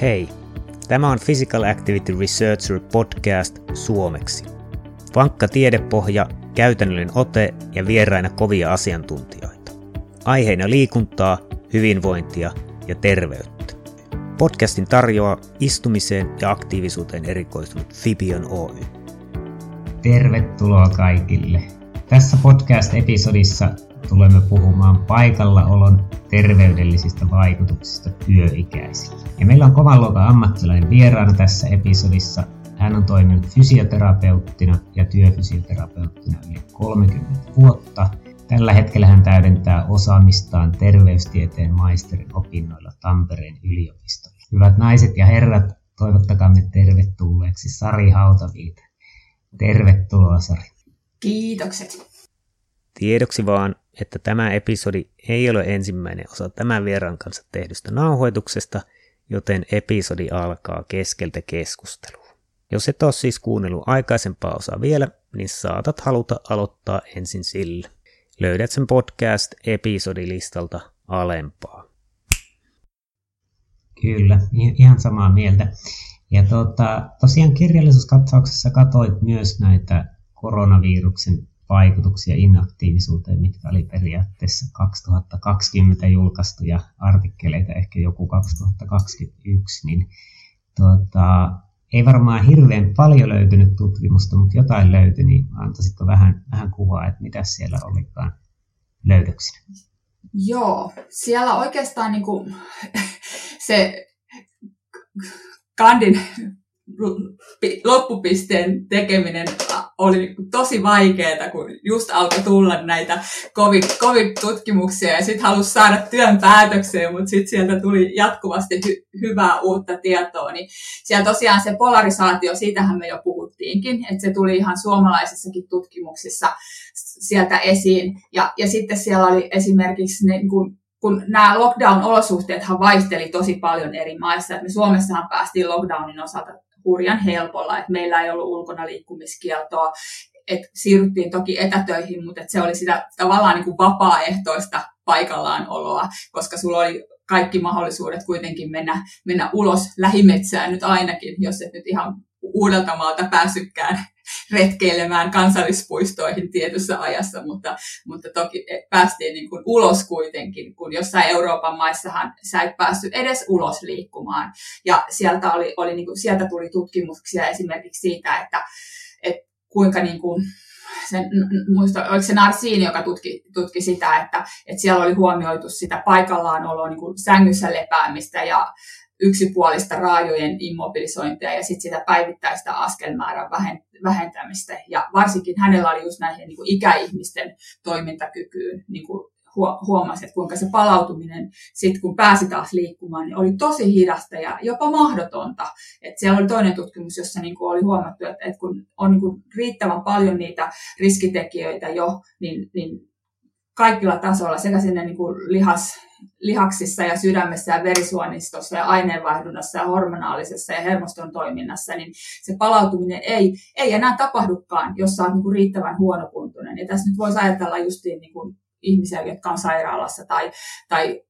Hei, tämä on Physical Activity Researcher podcast suomeksi. Vankka tiedepohja, käytännöllinen ote ja vieraina kovia asiantuntijoita. Aiheina liikuntaa, hyvinvointia ja terveyttä. Podcastin tarjoaa istumiseen ja aktiivisuuteen erikoistunut Fibion Oy. Tervetuloa kaikille. Tässä podcast-episodissa tulemme puhumaan paikallaolon terveydellisistä vaikutuksista työikäisille. Ja meillä on kovan luokan ammattilainen vieraana tässä episodissa. Hän on toiminut fysioterapeuttina ja työfysioterapeuttina yli 30 vuotta. Tällä hetkellä hän täydentää osaamistaan terveystieteen maisterin opinnoilla Tampereen yliopistolla. Hyvät naiset ja herrat, toivottakaamme tervetulleeksi Sari Hautaviite. Tervetuloa Sari. Kiitokset. Tiedoksi vaan, että tämä episodi ei ole ensimmäinen osa tämän vieran kanssa tehdystä nauhoituksesta, joten episodi alkaa keskeltä keskustelua. Jos et ole siis kuunnellut aikaisempaa osaa vielä, niin saatat haluta aloittaa ensin sillä. Löydät sen podcast-episodilistalta alempaa. Kyllä, ihan samaa mieltä. Ja tuota, tosiaan kirjallisuuskatsauksessa katsoit myös näitä koronaviruksen vaikutuksia inaktiivisuuteen, mitkä oli periaatteessa 2020 julkaistuja artikkeleita, ehkä joku 2021, niin tuota, ei varmaan hirveän paljon löytynyt tutkimusta, mutta jotain löytyi, niin antaisitko vähän, vähän kuvaa, että mitä siellä olikaan löydöksinä? Joo, siellä oikeastaan niin kuin, se Kandin loppupisteen tekeminen oli tosi vaikeaa, kun just alkoi tulla näitä COVID-tutkimuksia ja sitten halusi saada työn päätökseen, mutta sitten sieltä tuli jatkuvasti hy- hyvää uutta tietoa. Niin siellä tosiaan se polarisaatio, siitähän me jo puhuttiinkin, että se tuli ihan suomalaisissakin tutkimuksissa sieltä esiin. Ja, ja sitten siellä oli esimerkiksi ne, kun kun nämä lockdown-olosuhteethan vaihteli tosi paljon eri maissa. Me Suomessahan päästiin lockdownin osalta hurjan helpolla, että meillä ei ollut ulkona liikkumiskieltoa, että siirryttiin toki etätöihin, mutta että se oli sitä tavallaan niin kuin vapaaehtoista paikallaan oloa, koska sulla oli kaikki mahdollisuudet kuitenkin mennä, mennä ulos lähimetsään nyt ainakin, jos et nyt ihan uudelta maalta päässytkään retkeilemään kansallispuistoihin tietyssä ajassa, mutta, mutta toki päästiin niin kuin ulos kuitenkin, kun jossain Euroopan maissahan sä et päässyt edes ulos liikkumaan. Ja sieltä, oli, oli niin kuin, sieltä tuli tutkimuksia esimerkiksi siitä, että, että kuinka niin kuin, sen, muista, oliko se Narsiini, joka tutki, tutki sitä, että, että siellä oli huomioitu sitä oloa, niin kuin sängyssä lepäämistä ja yksipuolista raajojen immobilisointia ja sitten sitä päivittäistä askelmäärän vähentämistä. Ja varsinkin hänellä oli just näihin niin kuin ikäihmisten toimintakykyyn niin kuin huomasi, että kuinka se palautuminen, sitten kun pääsi taas liikkumaan, niin oli tosi hidasta ja jopa mahdotonta. Et siellä oli toinen tutkimus, jossa niin kuin oli huomattu, että, kun on niin kuin riittävän paljon niitä riskitekijöitä jo, niin, niin kaikilla tasoilla, sekä sinne niin kuin lihas, lihaksissa ja sydämessä ja verisuonistossa ja aineenvaihdunnassa ja hormonaalisessa ja hermoston toiminnassa, niin se palautuminen ei, ei enää tapahdukaan, jos sä oot niin kuin riittävän huonokuntoinen. Ja tässä nyt voisi ajatella justiin niin kuin ihmisiä, jotka on sairaalassa tai, tai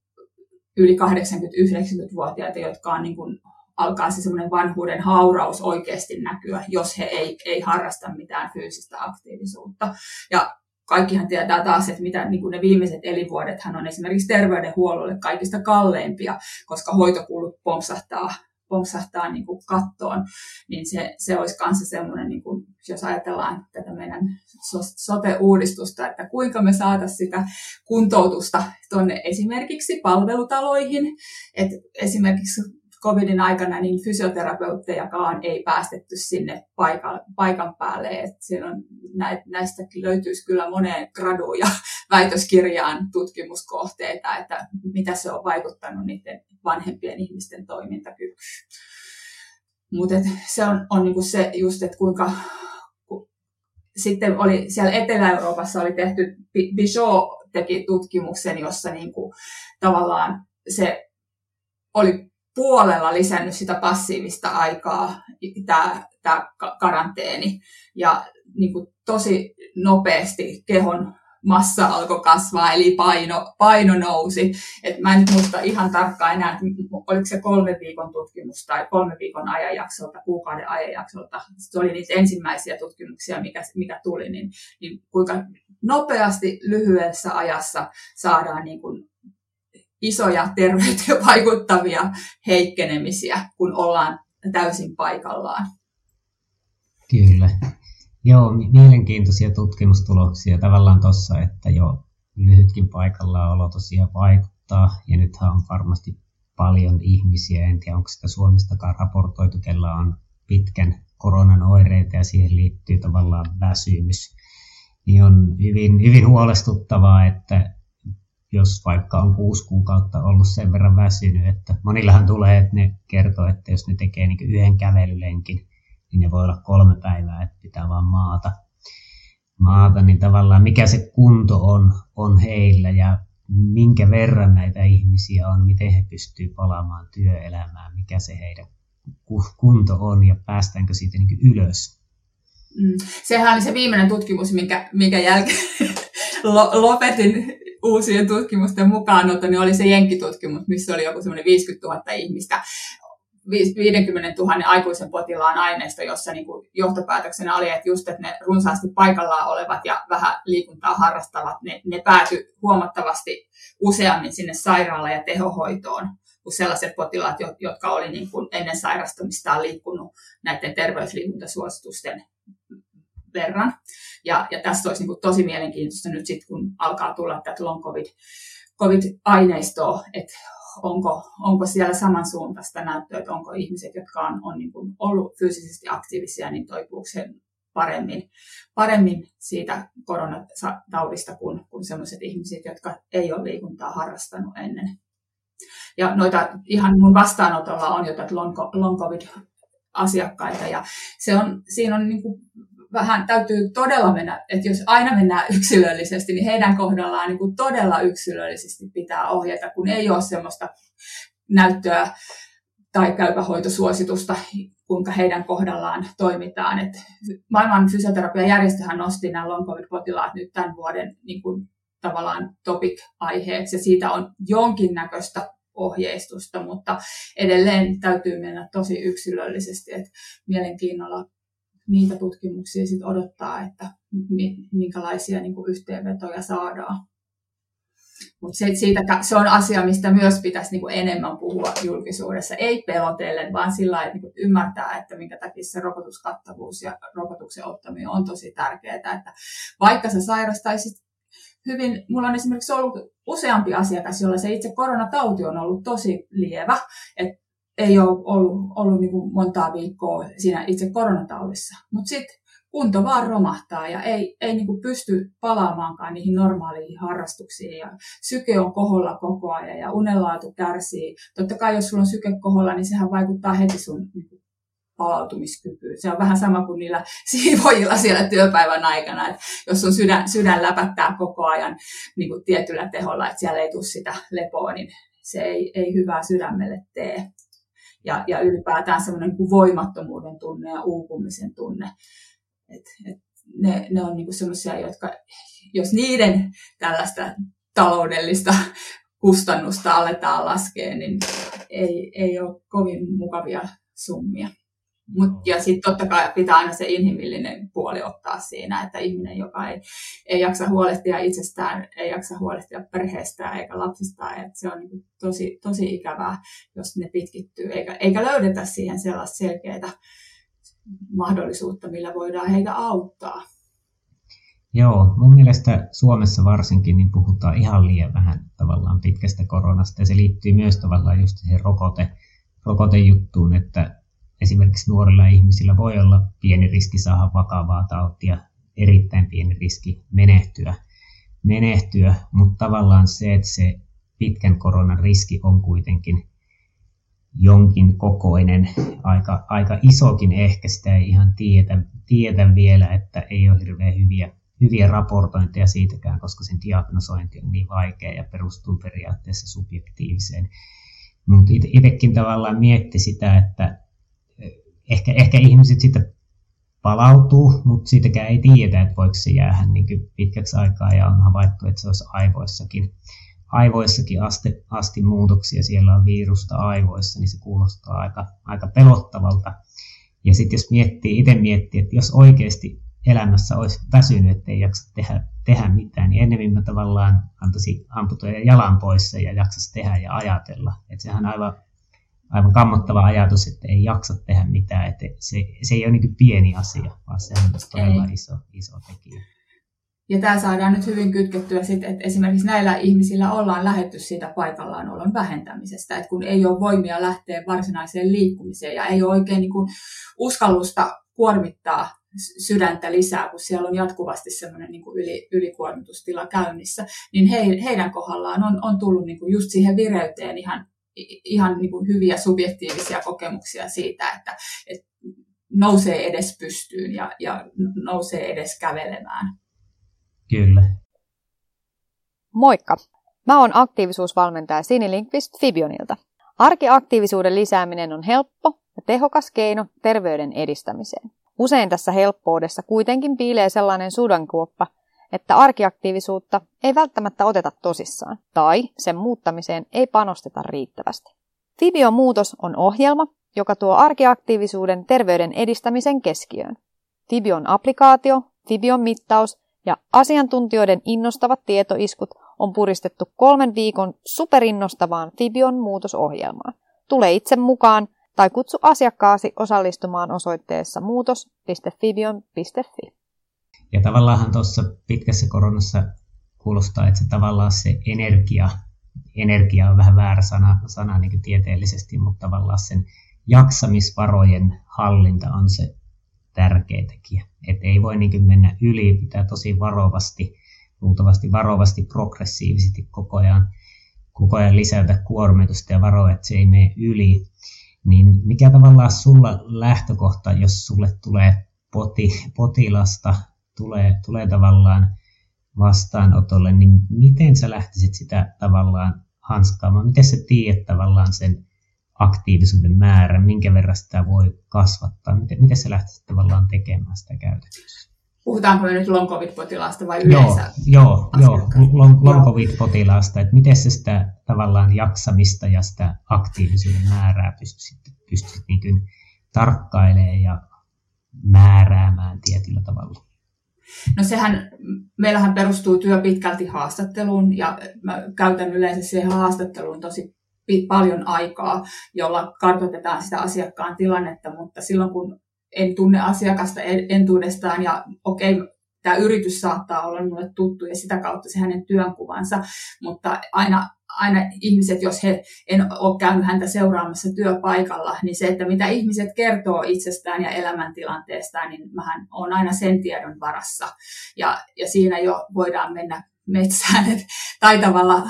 yli 80-90-vuotiaita, jotka on niin kuin, alkaa se semmoinen vanhuuden hauraus oikeasti näkyä, jos he ei, ei harrasta mitään fyysistä aktiivisuutta. Ja kaikkihan tietää taas, että mitä niin kuin ne viimeiset elinvuodethan on esimerkiksi terveydenhuollolle kaikista kalleimpia, koska hoitokulut pompsahtaa, pompsahtaa niin kuin kattoon, niin se, se olisi kanssa semmoinen, niin kuin, jos ajatellaan tätä meidän sote-uudistusta, että kuinka me saataisiin sitä kuntoutusta tuonne esimerkiksi palvelutaloihin, että esimerkiksi covidin aikana niin fysioterapeuttejakaan ei päästetty sinne paikan, paikan päälle. Et siellä on, näistä löytyisi kyllä moneen graduun ja väitöskirjaan tutkimuskohteita, että mitä se on vaikuttanut niiden vanhempien ihmisten toimintakykyyn. Mutta se on, on niinku se just, että kuinka sitten oli siellä Etelä-Euroopassa oli tehty, Bichot teki tutkimuksen, jossa niinku tavallaan se oli puolella lisännyt sitä passiivista aikaa, tämä, tämä karanteeni. Ja niin kuin tosi nopeasti kehon massa alkoi kasvaa, eli paino, paino nousi. Et mä en nyt muista ihan tarkkaan enää, että oliko se kolme viikon tutkimus tai kolme viikon ajanjaksolta, kuukauden ajanjaksolta. Se oli niitä ensimmäisiä tutkimuksia, mikä, mikä tuli, niin, niin kuinka nopeasti lyhyessä ajassa saadaan niin kuin isoja terveyteen vaikuttavia heikkenemisiä, kun ollaan täysin paikallaan. Kyllä. Joo, mielenkiintoisia tutkimustuloksia tavallaan tuossa, että jo lyhytkin paikallaolo tosiaan vaikuttaa, ja nythän on varmasti paljon ihmisiä, en tiedä onko sitä Suomestakaan raportoitu, kella on pitkän koronan oireita ja siihen liittyy tavallaan väsymys. Niin on hyvin, hyvin huolestuttavaa, että jos vaikka on kuusi kuukautta ollut sen verran väsynyt, että monillahan tulee, että ne kertoo, että jos ne tekee niin yhden kävelylenkin, niin ne voi olla kolme päivää, että pitää vaan maata. Maata, niin tavallaan mikä se kunto on, on heillä ja minkä verran näitä ihmisiä on, miten he pystyvät palaamaan työelämään, mikä se heidän kunto on ja päästäänkö siitä niin ylös. Mm. Sehän oli se viimeinen tutkimus, minkä, minkä jälkeen lopetin uusien tutkimusten mukaan, niin oli se jenkkitutkimus, missä oli joku semmoinen 50 000 ihmistä. 50 000 aikuisen potilaan aineisto, jossa niin kuin johtopäätöksenä oli, että just että ne runsaasti paikallaan olevat ja vähän liikuntaa harrastavat, ne, ne pääty huomattavasti useammin sinne sairaalaan ja tehohoitoon kuin sellaiset potilaat, jotka oli niin kuin ennen sairastamistaan liikkunut näiden terveysliikuntasuositusten verran. Ja, ja tästä olisi niin kuin tosi mielenkiintoista nyt sitten, kun alkaa tulla tätä long COVID, COVID-aineistoa, että onko, onko siellä samansuuntaista näyttöä, että onko ihmiset, jotka on, on niin kuin ollut fyysisesti aktiivisia, niin toipuuko paremmin, paremmin siitä koronataudista kuin, kuin sellaiset ihmiset, jotka ei ole liikuntaa harrastanut ennen. Ja noita ihan mun vastaanotolla on jo long, long COVID-asiakkaita ja se on, siinä on niin kuin vähän täytyy todella mennä, että jos aina mennään yksilöllisesti, niin heidän kohdallaan niin kuin todella yksilöllisesti pitää ohjata, kun ei ole sellaista näyttöä tai käypähoitosuositusta, kuinka heidän kohdallaan toimitaan. Et maailman fysioterapiajärjestöhän nosti nämä long COVID-potilaat nyt tämän vuoden niin kuin, tavallaan topic-aiheeksi, ja siitä on jonkinnäköistä ohjeistusta, mutta edelleen täytyy mennä tosi yksilöllisesti, että mielenkiinnolla niitä tutkimuksia sit odottaa, että minkälaisia niin kuin yhteenvetoja saadaan. Mutta se, se on asia, mistä myös pitäisi niin kuin enemmän puhua julkisuudessa. Ei pelotellen, vaan sillä että niin ymmärtää, että minkä takia se rokotuskattavuus ja rokotuksen ottaminen on tosi tärkeää. Että vaikka sä sairastaisit hyvin, mulla on esimerkiksi ollut useampi asiakas, jolla se itse koronatauti on ollut tosi lievä. että ei ole ollut, ollut niin kuin montaa viikkoa siinä itse koronataudissa. Mutta sitten kunto vaan romahtaa ja ei, ei niin kuin pysty palaamaankaan niihin normaaleihin harrastuksiin. Ja syke on koholla koko ajan ja unenlaatu kärsii. Totta kai jos sulla on syke koholla, niin sehän vaikuttaa heti sun niin kuin palautumiskykyyn. Se on vähän sama kuin niillä siivoojilla siellä työpäivän aikana, että jos sun sydän, sydän läpättää koko ajan niin kuin tietyllä teholla, että siellä ei tule sitä lepoa, niin se ei, ei hyvää sydämelle tee ja, ja ylipäätään semmoinen niin voimattomuuden tunne ja uupumisen tunne. Et, et ne, ne on niin semmoisia, jotka, jos niiden tällaista taloudellista kustannusta aletaan laskea, niin ei, ei ole kovin mukavia summia. Mut, ja sitten totta kai pitää aina se inhimillinen puoli ottaa siinä, että ihminen, joka ei, ei jaksa huolehtia itsestään, ei jaksa huolehtia perheestään eikä lapsistaan, että se on niin tosi, tosi ikävää, jos ne pitkittyy, eikä, eikä löydetä siihen sellaista selkeää mahdollisuutta, millä voidaan heitä auttaa. Joo, mun mielestä Suomessa varsinkin niin puhutaan ihan liian vähän tavallaan pitkästä koronasta, ja se liittyy myös tavallaan just siihen rokote, rokotejuttuun, että esimerkiksi nuorilla ihmisillä voi olla pieni riski saada vakavaa tautia, erittäin pieni riski menehtyä, menehtyä mutta tavallaan se, että se pitkän koronan riski on kuitenkin jonkin kokoinen, aika, aika isokin ehkä, sitä ei ihan tiedä, tiedä vielä, että ei ole hirveän hyviä, hyviä raportointeja siitäkään, koska sen diagnosointi on niin vaikea ja perustuu periaatteessa subjektiiviseen. Mutta itsekin tavallaan mietti sitä, että ehkä, ehkä ihmiset sitten palautuu, mutta siitäkään ei tiedetä, että voiko se jäädä niin pitkäksi aikaa ja on havaittu, että se olisi aivoissakin, aivoissakin asti, asti muutoksia, siellä on virusta aivoissa, niin se kuulostaa aika, aika pelottavalta. Ja sitten jos miettii, itse miettii, että jos oikeasti elämässä olisi väsynyt, että ei jaksa tehdä, tehdä mitään, niin ennemmin mä tavallaan antaisin amputoida jalan pois ja jaksaisi tehdä ja ajatella. Että sehän aivan, aivan kammottava ajatus, että ei jaksa tehdä mitään. Että se, se ei ole niin pieni asia, vaan se on todella iso, iso tekijä. Ja tämä saadaan nyt hyvin kytkettyä sitten, että esimerkiksi näillä ihmisillä ollaan lähetty siitä paikallaanolon vähentämisestä, että kun ei ole voimia lähteä varsinaiseen liikkumiseen ja ei ole oikein niin kuin uskallusta kuormittaa sydäntä lisää, kun siellä on jatkuvasti semmoinen niin yli, ylikuormitustila käynnissä, niin he, heidän kohdallaan on, on tullut niin kuin just siihen vireyteen ihan, ihan niin kuin hyviä subjektiivisia kokemuksia siitä, että, että nousee edes pystyyn ja, ja nousee edes kävelemään. Kyllä. Moikka! Mä oon aktiivisuusvalmentaja Sini Linkvist Fibionilta. Arkiaktiivisuuden lisääminen on helppo ja tehokas keino terveyden edistämiseen. Usein tässä helppoudessa kuitenkin piilee sellainen sudankuoppa, että arkiaktiivisuutta ei välttämättä oteta tosissaan, tai sen muuttamiseen ei panosteta riittävästi. Fibion muutos on ohjelma, joka tuo arkiaktiivisuuden terveyden edistämisen keskiöön. Fibion applikaatio, Fibion mittaus ja asiantuntijoiden innostavat tietoiskut on puristettu kolmen viikon superinnostavaan Fibion muutosohjelmaan. Tule itse mukaan tai kutsu asiakkaasi osallistumaan osoitteessa muutos.fibion.fi. Ja tavallaan tuossa pitkässä koronassa kuulostaa, että se tavallaan se energia, energia on vähän väärä sana, sana niin tieteellisesti, mutta tavallaan sen jaksamisvarojen hallinta on se tärkeä tekijä. Et ei voi niin mennä yli, pitää tosi varovasti, luultavasti varovasti progressiivisesti koko ajan, koko ajan lisätä kuormitusta ja varoa, että se ei mene yli. Niin mikä tavallaan sulla lähtökohta, jos sulle tulee poti, potilasta, tulee, tulee tavallaan vastaanotolle, niin miten sä lähtisit sitä tavallaan hanskaamaan? Miten sä tiedät tavallaan sen aktiivisuuden määrä, minkä verran sitä voi kasvattaa? Miten, miten se lähtee tavallaan tekemään sitä käytännössä? Puhutaanko me nyt long covid-potilaasta vai yleensä? Joo, joo, joo long, long covid-potilaasta, että miten se sitä tavallaan jaksamista ja sitä aktiivisuuden määrää pystyt, pystyt niin tarkkailemaan ja määräämään tietyllä tavalla? No sehän, meillähän perustuu työ pitkälti haastatteluun ja mä käytän yleensä siihen haastatteluun tosi paljon aikaa, jolla kartoitetaan sitä asiakkaan tilannetta, mutta silloin kun en tunne asiakasta entuudestaan ja okei, okay, tämä yritys saattaa olla minulle tuttu ja sitä kautta se hänen työnkuvansa, mutta aina, aina ihmiset, jos he, en ole käynyt häntä seuraamassa työpaikalla, niin se, että mitä ihmiset kertoo itsestään ja elämäntilanteestaan, niin mähän olen aina sen tiedon varassa. Ja, ja siinä jo voidaan mennä metsään, että taitavalla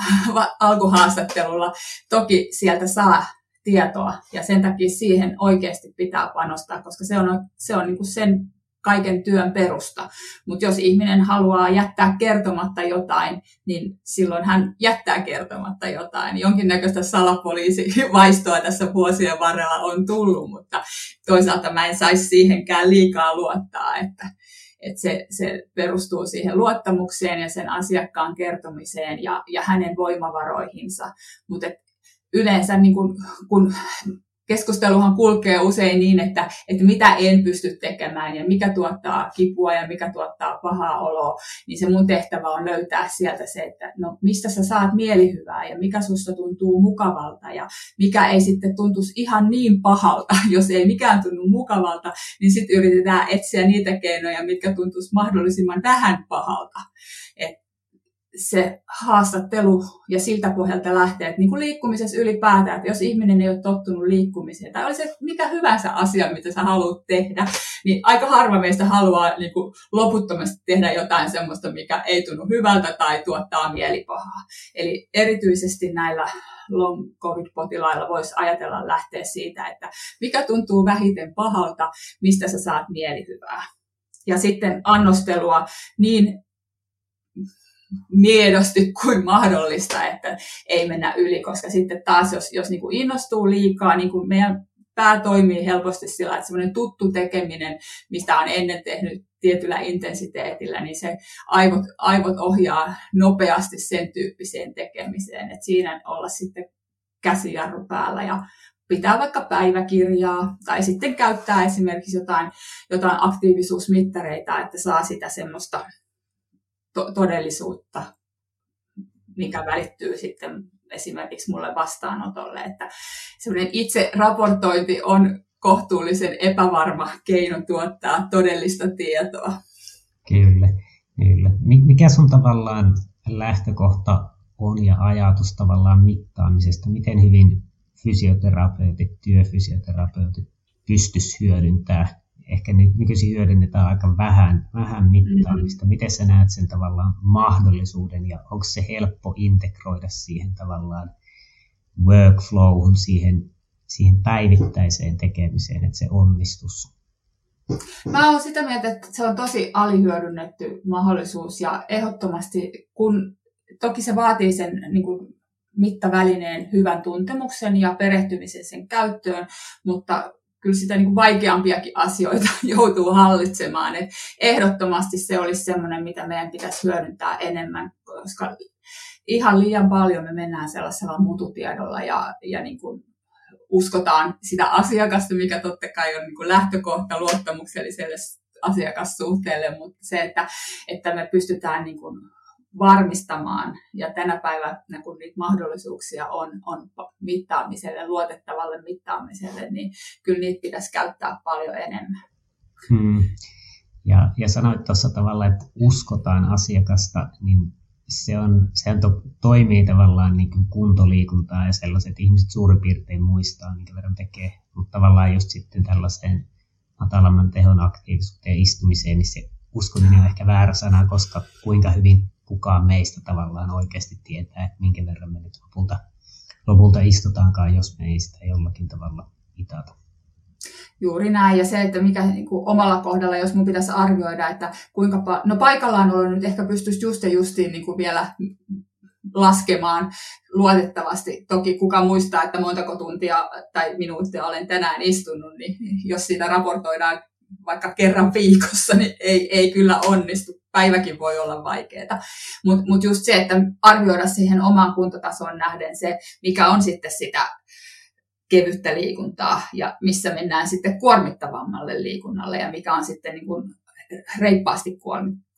alkuhaastattelulla toki sieltä saa tietoa ja sen takia siihen oikeasti pitää panostaa, koska se on, se on niin kuin sen kaiken työn perusta. Mutta jos ihminen haluaa jättää kertomatta jotain, niin silloin hän jättää kertomatta jotain. Jonkinnäköistä salapoliisivaistoa tässä vuosien varrella on tullut, mutta toisaalta mä en saisi siihenkään liikaa luottaa, että, että se, se perustuu siihen luottamukseen ja sen asiakkaan kertomiseen ja, ja hänen voimavaroihinsa. Mutta yleensä niin kun, kun keskusteluhan kulkee usein niin, että, että mitä en pysty tekemään ja mikä tuottaa kipua ja mikä tuottaa pahaa oloa, niin se mun tehtävä on löytää sieltä se, että no mistä sä saat mielihyvää ja mikä susta tuntuu mukavalta ja mikä ei sitten tuntuisi ihan niin pahalta, jos ei mikään tunnu mukavalta, niin sitten yritetään etsiä niitä keinoja, mitkä tuntuisi mahdollisimman vähän pahalta. Et se haastattelu ja siltä pohjalta lähtee, että niin kuin liikkumisessa ylipäätään, että jos ihminen ei ole tottunut liikkumiseen, tai oli se mikä hyvänsä asia, mitä sä haluat tehdä, niin aika harva meistä haluaa niin kuin loputtomasti tehdä jotain sellaista, mikä ei tunnu hyvältä tai tuottaa mielipahaa. Eli erityisesti näillä long covid-potilailla voisi ajatella lähteä siitä, että mikä tuntuu vähiten pahalta, mistä sä saat mielihyvää. Ja sitten annostelua niin miedosti kuin mahdollista, että ei mennä yli, koska sitten taas jos, jos niin kuin innostuu liikaa, niin kuin meidän pää toimii helposti sillä, että semmoinen tuttu tekeminen, mistä on ennen tehnyt tietyllä intensiteetillä, niin se aivot, aivot ohjaa nopeasti sen tyyppiseen tekemiseen, että siinä olla sitten käsijarru päällä ja pitää vaikka päiväkirjaa tai sitten käyttää esimerkiksi jotain, jotain aktiivisuusmittareita, että saa sitä semmoista to- todellisuutta, mikä välittyy sitten esimerkiksi mulle vastaanotolle, että semmoinen itse raportointi on kohtuullisen epävarma keino tuottaa todellista tietoa. Kyllä, kyllä. Mikä sun tavallaan lähtökohta on ja ajatus tavallaan mittaamisesta? Miten hyvin fysioterapeutit, työfysioterapeutit pystyisi hyödyntämään ehkä nykyisin hyödynnetään aika vähän, vähän mittaamista. Mm-hmm. Miten sä näet sen tavallaan mahdollisuuden ja onko se helppo integroida siihen tavallaan workflowhun, siihen, siihen päivittäiseen tekemiseen, että se onnistus? Mä oon sitä mieltä, että se on tosi alihyödynnetty mahdollisuus ja ehdottomasti, kun toki se vaatii sen niin kuin mittavälineen hyvän tuntemuksen ja perehtymisen sen käyttöön, mutta kyllä sitä niin kuin vaikeampiakin asioita joutuu hallitsemaan. Et ehdottomasti se olisi sellainen, mitä meidän pitäisi hyödyntää enemmän, koska ihan liian paljon me mennään sellaisella mututiedolla ja, ja niin kuin uskotaan sitä asiakasta, mikä totta kai on niin kuin lähtökohta luottamukselliselle asiakassuhteelle, mutta se, että, että me pystytään niin kuin varmistamaan. Ja tänä päivänä, kun niitä mahdollisuuksia on, on mittaamiselle, luotettavalle mittaamiselle, niin kyllä niitä pitäisi käyttää paljon enemmän. Hmm. Ja, ja sanoit tuossa tavalla, että uskotaan asiakasta, niin se on, sehän to, toimii tavallaan niin kuin kuntoliikuntaa ja sellaiset ihmiset suurin piirtein muistaa, minkä verran tekee, mutta tavallaan just sitten tällaiseen matalamman tehon aktiivisuuteen istumiseen, niin se uskominen on ehkä väärä sana, koska kuinka hyvin kukaan meistä tavallaan oikeasti tietää, että minkä verran me nyt lopulta, lopulta istutaankaan, jos me ei sitä jollakin tavalla mitata. Juuri näin, ja se, että mikä niin kuin omalla kohdalla, jos mun pitäisi arvioida, että kuinka, pa- no paikallaan olla nyt ehkä pystyisi just ja justiin niin kuin vielä laskemaan luotettavasti. Toki kuka muistaa, että montako tuntia tai minuuttia olen tänään istunut, niin jos siitä raportoidaan vaikka kerran viikossa, niin ei, ei kyllä onnistu. Päiväkin voi olla vaikeaa. Mutta mut just se, että arvioida siihen omaan kuntotasoon nähden se, mikä on sitten sitä kevyttä liikuntaa ja missä mennään sitten kuormittavammalle liikunnalle ja mikä on sitten niin kuin reippaasti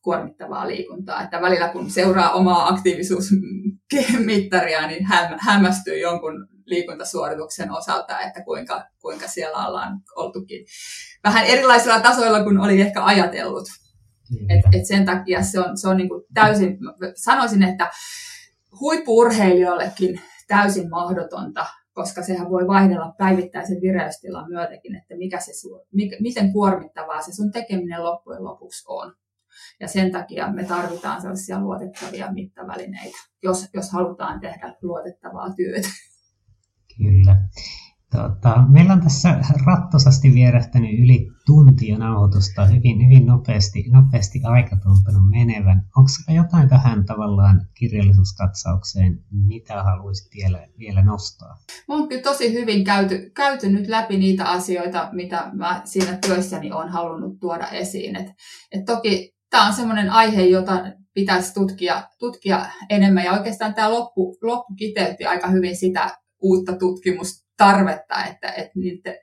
kuormittavaa liikuntaa. Että välillä kun seuraa omaa aktiivisuusmittaria, niin hämmästyy jonkun liikuntasuorituksen osalta, että kuinka, kuinka siellä ollaan oltukin vähän erilaisilla tasoilla kuin oli ehkä ajatellut. Et, et sen takia se on, se on niin kuin täysin, sanoisin, että huippuurheilijoillekin täysin mahdotonta, koska sehän voi vaihdella päivittäisen vireystilan myötäkin, että mikä se, mikä, miten kuormittavaa se sun tekeminen loppujen lopuksi on. Ja sen takia me tarvitaan sellaisia luotettavia mittavälineitä, jos, jos halutaan tehdä luotettavaa työtä. Kyllä. Tota, meillä on tässä rattosasti vierähtänyt yli tuntia nauhoitusta hyvin, hyvin nopeasti, nopeasti aika menevän. Onko jotain tähän tavallaan kirjallisuuskatsaukseen, mitä haluaisit vielä, vielä nostaa? Mä oon kyllä tosi hyvin käyty, käyty nyt läpi niitä asioita, mitä mä siinä työssäni on halunnut tuoda esiin. Et, et toki tämä on sellainen aihe, jota pitäisi tutkia, tutkia enemmän. Ja oikeastaan tämä loppu, loppu kiteytti aika hyvin sitä uutta tutkimustarvetta, että, että niitä,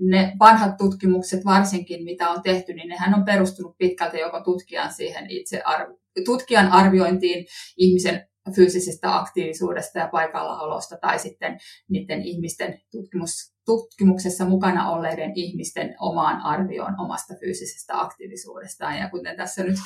ne vanhat tutkimukset varsinkin, mitä on tehty, niin nehän on perustunut pitkälti joko tutkijan siihen itse arvo, tutkijan arviointiin ihmisen fyysisestä aktiivisuudesta ja paikallaolosta tai sitten niiden ihmisten tutkimus, tutkimuksessa mukana olleiden ihmisten omaan arvioon omasta fyysisestä aktiivisuudestaan. Ja kuten tässä nyt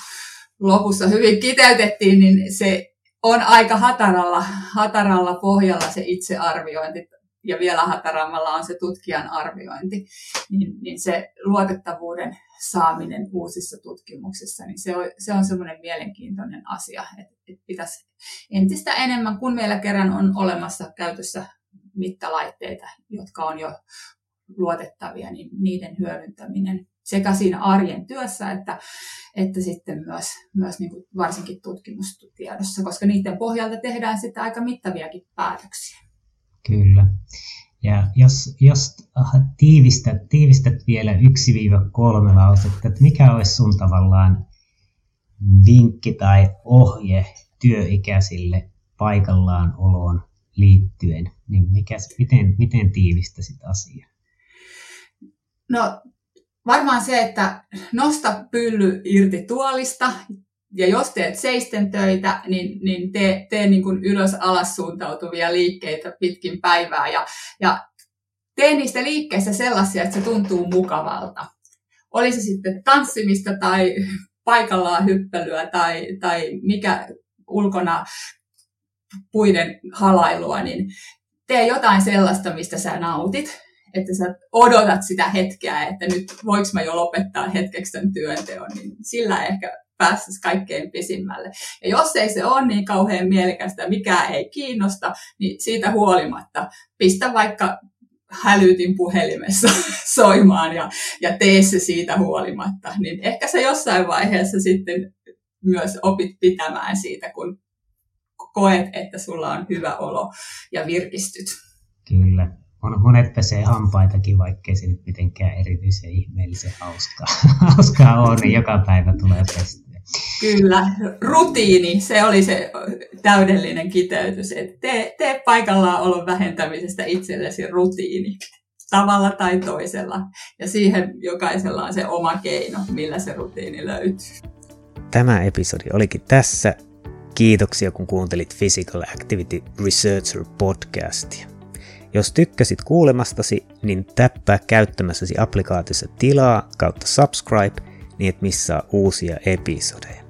lopussa hyvin kiteytettiin, niin se on aika hataralla, hataralla pohjalla se itsearviointi ja vielä hatarammalla on se tutkijan arviointi, niin, niin se luotettavuuden saaminen uusissa tutkimuksissa, niin se on, se on semmoinen mielenkiintoinen asia, että, että pitäisi entistä enemmän, kun meillä kerran on olemassa käytössä mittalaitteita, jotka on jo luotettavia, niin niiden hyödyntäminen sekä siinä arjen työssä että, että sitten myös, myös niin kuin varsinkin tutkimustiedossa, koska niiden pohjalta tehdään sitten aika mittaviakin päätöksiä. Kyllä. Ja jos, jos tiivistät, tiivistät vielä 1-3 lausetta, että mikä olisi sun tavallaan vinkki tai ohje työikäisille paikallaan oloon liittyen, niin mikä, miten, miten tiivistäisit asiaa? No varmaan se, että nosta pylly irti tuolista ja jos teet seisten töitä, niin, niin tee, tee niin kuin ylös-alas suuntautuvia liikkeitä pitkin päivää ja, ja tee niistä liikkeistä sellaisia, että se tuntuu mukavalta. Oli se sitten tanssimista tai paikallaan hyppelyä tai, tai mikä ulkona puiden halailua, niin tee jotain sellaista, mistä sä nautit, että sä odotat sitä hetkeä, että nyt voiko mä jo lopettaa hetkeksi tämän työnteon, niin sillä ehkä pääsisi kaikkein pisimmälle. Ja jos ei se ole niin kauhean mielekästä, mikä ei kiinnosta, niin siitä huolimatta pistä vaikka hälytin puhelimessa soimaan ja, ja tee se siitä huolimatta, niin ehkä se jossain vaiheessa sitten myös opit pitämään siitä, kun koet, että sulla on hyvä olo ja virkistyt. Kyllä. Monet pesee hampaitakin, vaikkei se nyt mitenkään erityisen ihmeellisen hauskaa, hauskaa ole, niin joka päivä tulee pestyä. Kyllä, rutiini, se oli se täydellinen kiteytys, että tee, tee paikallaan olon vähentämisestä itsellesi rutiini tavalla tai toisella. Ja siihen jokaisella on se oma keino, millä se rutiini löytyy. Tämä episodi olikin tässä. Kiitoksia kun kuuntelit Physical Activity Researcher podcastia. Jos tykkäsit kuulemastasi, niin täppää käyttämässäsi applikaatiossa tilaa kautta subscribe, niin et missaa uusia episodeja.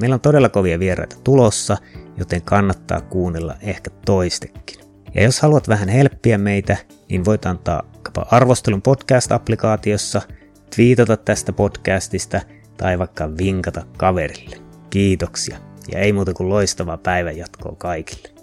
Meillä on todella kovia vieraita tulossa, joten kannattaa kuunnella ehkä toistekin. Ja jos haluat vähän helppiä meitä, niin voit antaa arvostelun podcast-applikaatiossa, twiitata tästä podcastista tai vaikka vinkata kaverille. Kiitoksia ja ei muuta kuin loistavaa päivänjatkoa kaikille.